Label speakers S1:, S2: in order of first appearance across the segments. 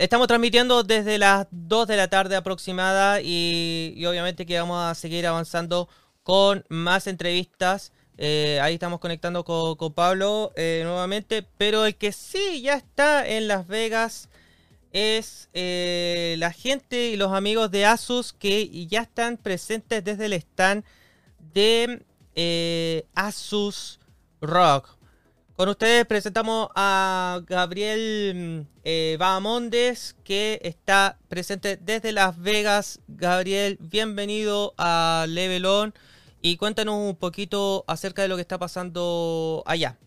S1: estamos transmitiendo desde las 2 de la tarde aproximada y, obviamente que vamos a seguir avanzando con más entrevistas. Eh, ahí estamos conectando con, Pablo eh, nuevamente, pero el que sí ya está en Las Vegas es la gente y los amigos de Asus que ya están presentes desde el stand de Asus Rock. Con ustedes presentamos a Gabriel eh, Bahamondes, que está presente desde Las Vegas. Gabriel, bienvenido a Levelon y cuéntanos un poquito acerca de lo que está pasando allá.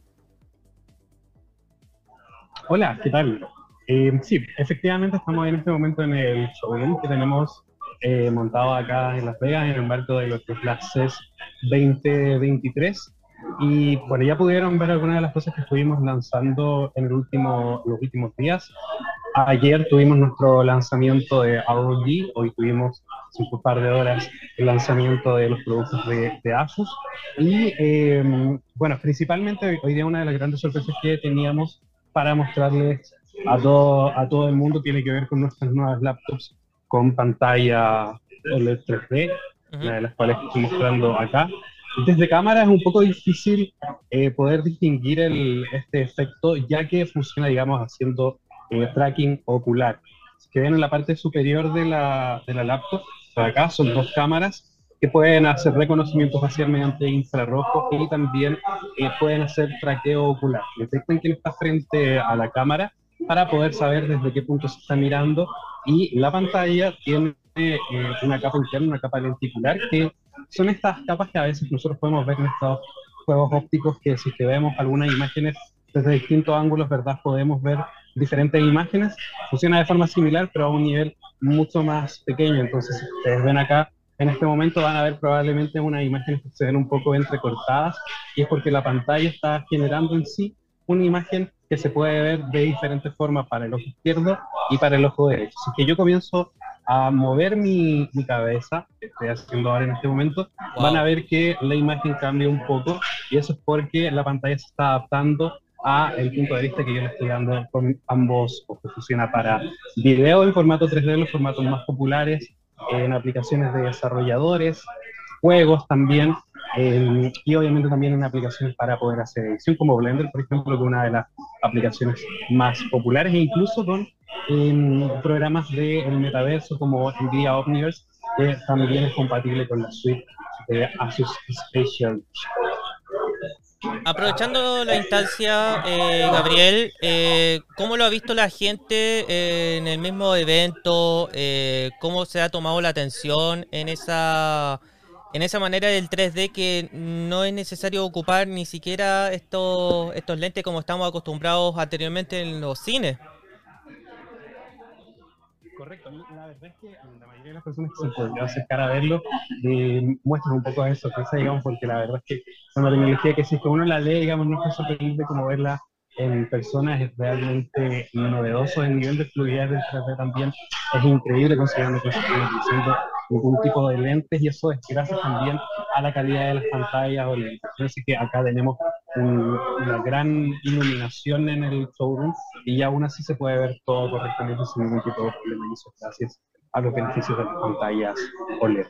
S2: Hola, ¿qué tal? Eh, sí, efectivamente estamos en este momento en el showroom que tenemos eh, montado acá en Las Vegas en el marco de lo que es CES 2023 y bueno, ya pudieron ver algunas de las cosas que estuvimos lanzando en el último, los últimos días. Ayer tuvimos nuestro lanzamiento de ROG, hoy tuvimos cinco par de horas el lanzamiento de los productos de, de Asus. Y em, bueno, principalmente hoy día una de las grandes sorpresas que teníamos para mostrarles a todo, a todo el mundo tiene que ver con nuestras nuevas laptops con pantalla OLED 3D, una de las cuales estoy mostrando acá. Desde cámara es un poco difícil eh, poder distinguir el, este efecto, ya que funciona, digamos, haciendo eh, tracking ocular. que ven en la parte superior de la, de la laptop, acá son dos cámaras que pueden hacer reconocimiento facial mediante infrarrojo y también eh, pueden hacer traqueo ocular. Detectan quién está frente a la cámara para poder saber desde qué punto se está mirando y la pantalla tiene una capa interna, una capa lenticular que son estas capas que a veces nosotros podemos ver en estos juegos ópticos que si que vemos algunas imágenes desde distintos ángulos, ¿verdad? Podemos ver diferentes imágenes. Funciona de forma similar, pero a un nivel mucho más pequeño. Entonces, si ustedes ven acá, en este momento van a ver probablemente unas imágenes que se ven un poco entrecortadas y es porque la pantalla está generando en sí una imagen que se puede ver de diferentes formas para el ojo izquierdo y para el ojo derecho. Así que yo comienzo a mover mi, mi, cabeza, que estoy haciendo ahora en este momento, van a ver que la imagen cambia un poco y eso es porque la pantalla se está adaptando a el punto de vista que yo le estoy dando con ambos ojos. Funciona para video en formato 3D, los formatos más populares, en aplicaciones de desarrolladores, juegos también, y obviamente también en aplicaciones para poder hacer edición, como Blender, por ejemplo, que es una de las aplicaciones más populares, e incluso con en programas del metaverso como NVIDIA Omniverse, que también es compatible con la suite de Asus Spatial.
S1: Aprovechando la instancia, eh, Gabriel, eh, ¿cómo lo ha visto la gente eh, en el mismo evento? ¿Cómo se ha tomado la atención en esa, en esa manera del 3D que no es necesario ocupar ni siquiera estos, estos lentes como estamos acostumbrados anteriormente en los cines?
S2: Correcto, la verdad es que la mayoría de las personas que se pueden acercar a verlo eh, muestran un poco de sorpresa, digamos, porque la verdad es que con la tecnología que existe, uno la lee, digamos, no es sorprendente como verla en personas, es realmente novedoso, el nivel de fluidez del 3D también es increíble considerando que estamos diciendo ningún tipo de lentes y eso es gracias también a la calidad de las pantallas o lentes. Así que acá tenemos una gran iluminación en el showroom y aún así se puede ver todo correctamente sin ningún tipo de problema y eso gracias a los beneficios de las pantallas OLED.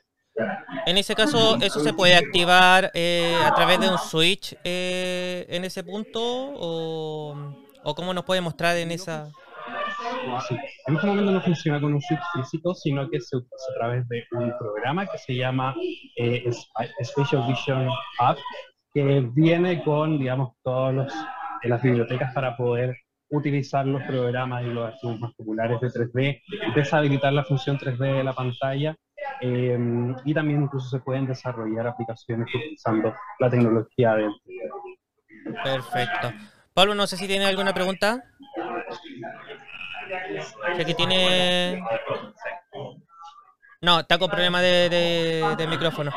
S1: En ese caso, ¿eso se puede activar eh, a través de un switch eh, en ese punto? ¿O, ¿O cómo nos puede mostrar en esa...?
S2: En este momento no funciona con un switch físico, sino que se utiliza a través de un programa que se llama eh, Spatial Vision App, que viene con, digamos, todas las bibliotecas para poder utilizar los programas y los archivos más populares de 3D, deshabilitar la función 3D de la pantalla eh, y también incluso se pueden desarrollar aplicaciones utilizando la tecnología de...
S1: Perfecto. Pablo, no sé si tiene alguna pregunta. Sé que tiene... No, está con problema de, de, micrófono.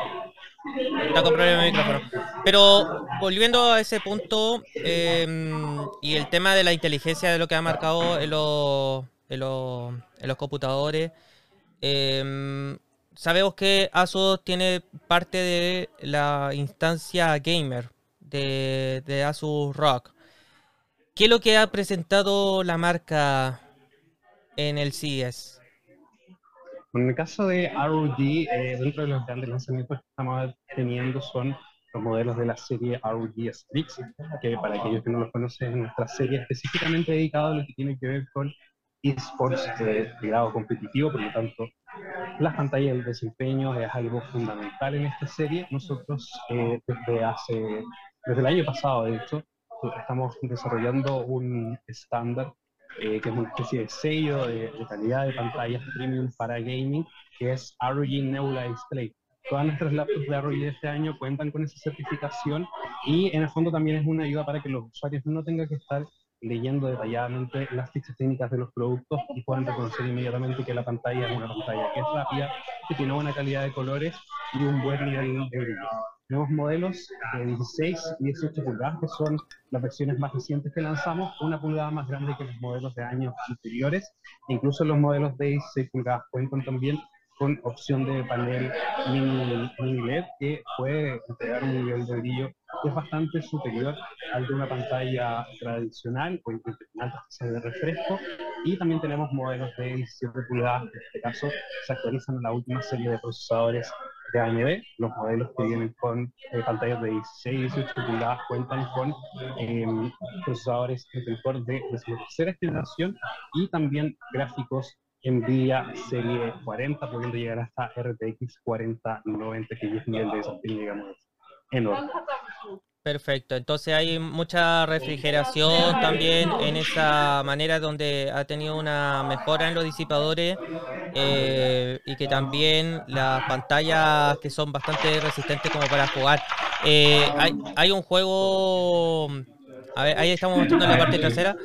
S1: Está con problema de micrófono. Pero volviendo a ese punto em, y el tema de la inteligencia de lo que ha marcado en los, en los, computadores, eh, sabemos que Asus tiene parte de la instancia gamer de, de Asus Rock. ¿Qué es lo que ha presentado la marca en el CES?
S2: En el caso de ROG, eh, dentro de los grandes lanzamientos que estamos teniendo son los modelos de la serie ROG Strix, que para aquellos que no los conocen, es nuestra serie específicamente dedicada a lo que tiene que ver con esports de, grado competitivo, por lo tanto, las pantallas del desempeño es algo fundamental en esta serie. Nosotros, eh, desde hace, desde el año pasado, de hecho, estamos desarrollando un estándar eh, que es una especie de sello de, calidad de pantallas premium para gaming, que es ROG Nebula Display. Todas nuestras laptops de ROG de este año cuentan con esa certificación y en el fondo también es una ayuda para que los usuarios no tengan que estar leyendo detalladamente las fichas técnicas de los productos y puedan reconocer inmediatamente que la pantalla es una pantalla que es rápida, que tiene buena calidad de colores y un buen nivel de brillo. Tenemos modelos de 16 y 18 pulgadas, que son las versiones más recientes que lanzamos, una pulgada más grande que los modelos de años anteriores. Incluso los modelos de 16 pulgadas cuentan también con opción de panel mini, mini LED que puede entregar un nivel de brillo que es bastante superior al de una pantalla tradicional o alta de refresco. Y también tenemos modelos de 17 pulgadas, en este caso se actualizan la última serie de procesadores de AMD. Los modelos que vienen con eh, pantallas de 16 y 18 pulgadas cuentan con em, procesadores Intel Core de tercera generación y también gráficos NVIDIA serie 40, pudiendo llegar hasta RTX 4090, que es nivel de desafío, digamos, enorme.
S1: Perfecto, entonces hay mucha refrigeración también en esa manera donde ha tenido una mejora en los disipadores eh, y que también las pantallas que son bastante resistentes como para jugar. Eh, hay, hay, un juego, a ver, ahí estamos mostrando la parte trasera.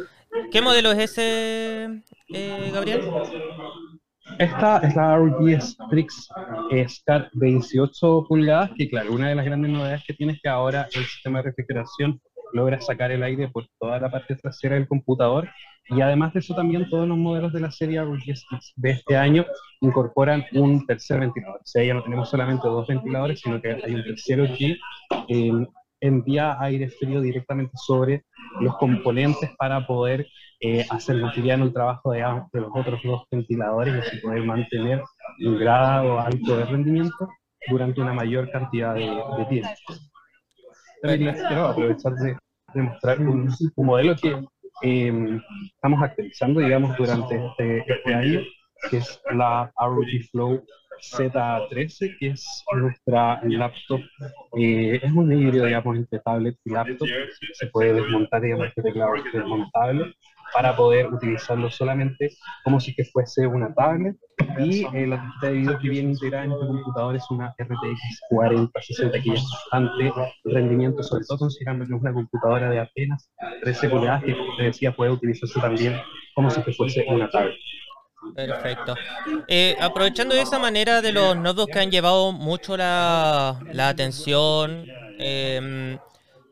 S1: ¿Qué modelo es ese, eh, Gabriel?
S2: Esta es la ROG Strix Scar de 18 pulgadas, que claro, una de las grandes novedades que tiene es que ahora el sistema de refrigeración logra sacar el aire por toda la parte trasera del computador y además de eso también todos los modelos de la serie ROG Strix de este año incorporan un tercer ventilador. O sea, ya no tenemos solamente dos ventiladores, sino que hay un tercero que envía aire frío directamente sobre los componentes para poder eh, hacer cotidiano el trabajo de, de, los otros dos ventiladores y así poder mantener un grado alto de rendimiento durante una mayor cantidad de, tiempo. También quiero aprovechar de, mostrar un, modelo que em, estamos actualizando, digamos, durante este, este, año, que es la ROG Flow Z13, que es nuestra laptop. Eh, es un híbrido, digamos, entre tablet y laptop. Se puede desmontar, digamos, este teclado es desmontable para poder utilizarlo solamente como si que fuese una tablet y eh, la tarjeta de video que viene integrada en este computador es una RTX 4060 que es bastante rendimiento, sobre todo considerando que es una computadora de apenas 13 pulgadas que, te decía, puede utilizarse también como si que fuese una tablet.
S1: Perfecto. Eh, aprovechando de esa manera de los nodos que han llevado mucho la, la atención, eh,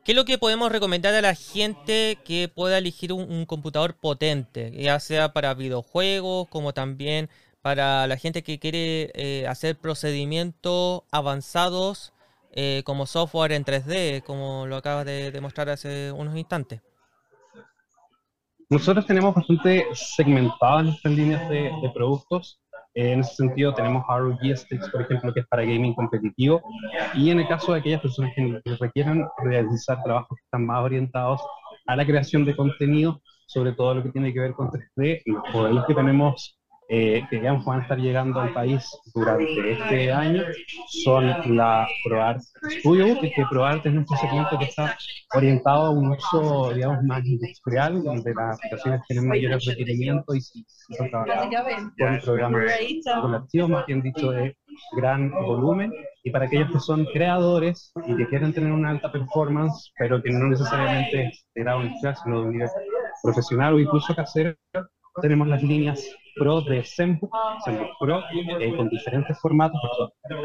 S1: ¿Qué es lo que podemos recomendar a la gente que pueda elegir un, computador potente, ya sea para videojuegos como también para la gente que quiere eh, hacer procedimientos avanzados eh, como software en 3D, como lo acabas de demostrar hace unos instantes?
S2: Nosotros tenemos bastante segmentadas nuestras líneas de, de productos en ese sentido tenemos ROG Sticks, por ejemplo, que es para gaming competitivo. Y en el caso de aquellas personas que requieran realizar trabajos que están más orientados a la creación de contenido, sobre todo lo que tiene que ver con 3D, los modelos que tenemos eh, que digamos van a estar llegando al país durante este año son la ProArt. Studio, que ProArt es nuestro segmento que está orientado a un uso, digamos, más industrial, donde las aplicaciones tienen mayores requerimientos y se trabajar con programas colaborativos, más bien dicho, de gran volumen, y para aquellos que son creadores y que quieren tener una alta performance, pero que no necesariamente es de grado industrial, sino de un nivel profesional o incluso casero, tenemos las líneas Pro de Zenbook, Zenbook Pro, eh, con diferentes formatos.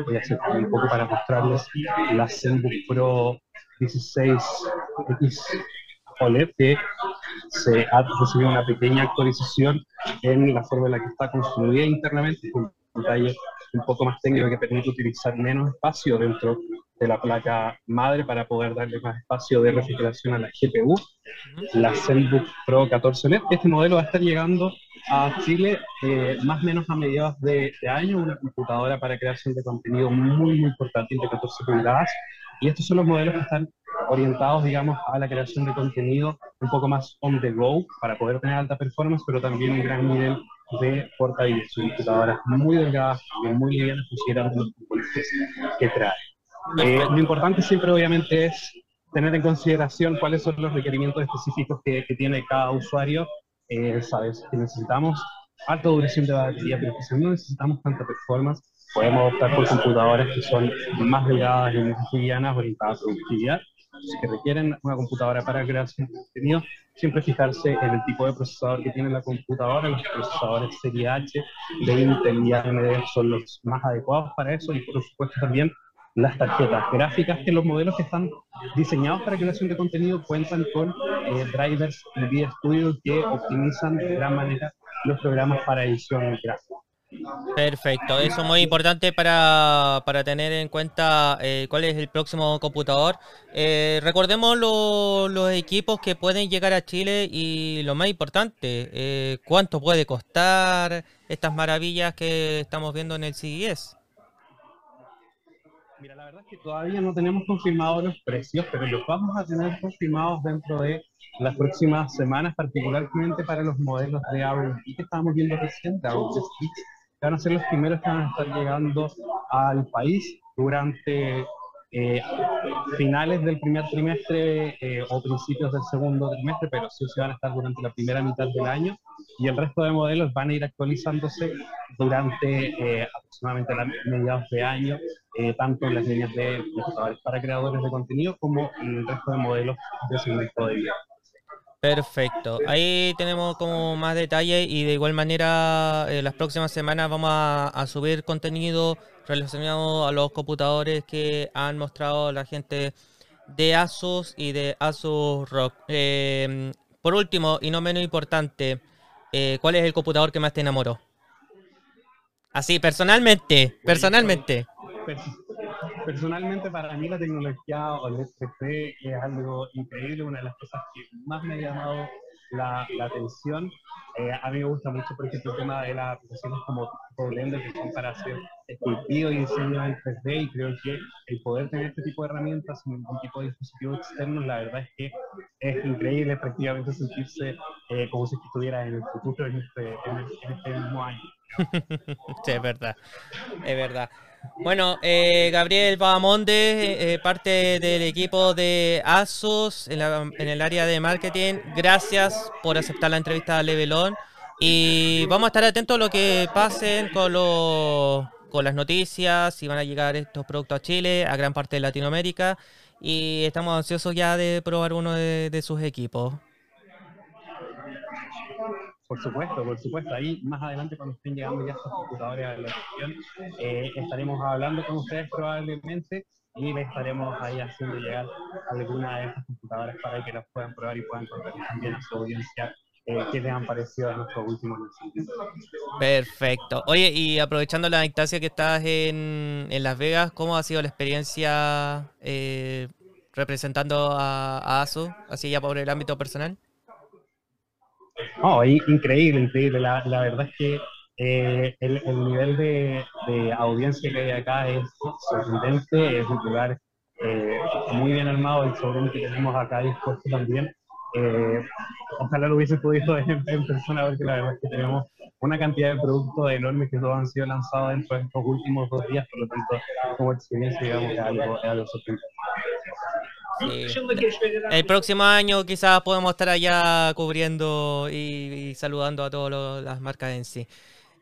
S2: Voy a hacer un poco para mostrarles la Zenbook Pro 16X OLED, que se ha recibido una pequeña actualización en la forma en la que está construida internamente, con un detalle un poco más técnico que permite utilizar menos espacio dentro de la placa madre para poder darle más espacio de refrigeración a la GPU, la Zenbook Pro 14 LED. Este modelo va a estar llegando a Chile eh, más o menos a mediados de, año una computadora para creación de contenido muy, muy portátil de 14 pulgadas. Y estos son los modelos que están orientados, digamos, a la creación de contenido un poco más on the go para poder tener alta performance, pero también un gran nivel de portabilidad. Son computadoras muy delgadas, muy livianas, considerando los componentes que trae. Eh, lo importante siempre, obviamente, es tener en consideración cuáles son los requerimientos específicos que, que tiene cada usuario. Eh, sabes que necesitamos alta duración de batería, pero si no necesitamos tanta performance, podemos optar por computadoras que son más delgadas y más livianas, orientadas a productividad que requieren una computadora para crear su contenido, siempre fijarse en el tipo de procesador que tiene la computadora. Los procesadores Serie H de Intel y AMD son los más adecuados para eso y por supuesto también las tarjetas gráficas que los modelos que están diseñados para creación de contenido cuentan con eh, drivers NVIDIA Studio que optimizan de gran manera los programas para edición gráfica.
S1: Perfecto, eso es muy importante para, tener en cuenta eh, cuál es el próximo computador. Eh, recordemos los equipos que pueden llegar a Chile y lo más importante, cuánto puede costar estas maravillas que estamos viendo en el CES.
S2: Mira, la verdad es que todavía no tenemos confirmados los precios, pero los vamos a tener confirmados dentro de las próximas semanas, particularmente para los modelos de ROG que estábamos viendo recién, de ROG van a ser los primeros que van a estar llegando al país durante eh, finales del primer trimestre eh, o principios del segundo trimestre, pero sí se van a estar durante la primera mitad del año y el resto de modelos van a ir actualizándose durante eh, aproximadamente la mediados de año, tanto en las líneas de computadores para creadores de contenido como en el resto de modelos de segmento de video.
S1: Perfecto. Ahí tenemos como más detalles y de igual manera eh, las próximas semanas vamos a, subir contenido relacionado a los computadores que han mostrado la gente de Asus y de Asus Rock. Em, por último y no menos importante, eh, ¿cuál es el computador que más te enamoró? Así, personalmente, personalmente
S2: personalmente para mí la tecnología OLED 3D es algo increíble, una de las cosas que más me ha llamado la, atención. Eh, a mí me gusta mucho, por ejemplo, el tema de las aplicaciones como Blender, que son para hacer esculpido y diseño en 3D, y creo que el poder tener este tipo de herramientas sin ningún tipo de dispositivo externo, la verdad es que es increíble prácticamente sentirse eh, como si estuviera en el futuro en este, en este mismo año.
S1: sí, es verdad, es verdad. Bueno, eh, Gabriel Bahamonde, eh, parte del equipo de ASUS en, el área de marketing. Gracias por aceptar la entrevista a Levelón. Y vamos a estar atentos a lo que pasen con, con las noticias, si van a llegar estos productos a Chile, a gran parte de Latinoamérica. Y estamos ansiosos ya de probar uno de sus equipos.
S2: Por supuesto, por supuesto. Ahí más adelante cuando estén llegando ya estos computadores a la región, eh, estaremos hablando con ustedes probablemente y les estaremos ahí haciendo llegar alguna de estas computadoras para que las puedan probar y puedan contar también a su audiencia eh, qué les han parecido a nuestros últimos
S1: Perfecto. Oye, y aprovechando la instancia que estás en, en Las Vegas, ¿cómo ha sido la experiencia eh, representando a, a ASO, así ya por el ámbito personal?
S2: Oh, increíble, increíble. La, la verdad es que eh, el, el, nivel de, de, audiencia que hay acá es sorprendente, es un lugar eh, muy bien armado, el showroom que tenemos acá dispuesto también. Eh, ojalá lo hubiese podido ver en, persona, porque la verdad es que tenemos una cantidad de productos enormes que todos han sido lanzados dentro de estos últimos dos días, por lo tanto, como experiencia, digamos, es algo, es algo sorprendente.
S1: El próximo año quizás podemos estar allá cubriendo y, saludando a todas las marcas en sí.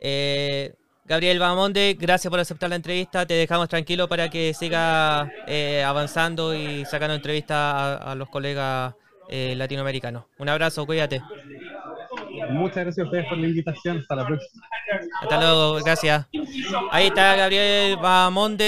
S1: Eh, Gabriel Bamonde, gracias por aceptar la entrevista. Te dejamos tranquilo para que siga eh, avanzando y sacando entrevistas a, los colegas eh, latinoamericanos. Un abrazo, cuídate.
S2: Muchas gracias a ustedes por la invitación. Hasta la próxima.
S1: Hasta luego, gracias. Ahí está Gabriel Bamonde.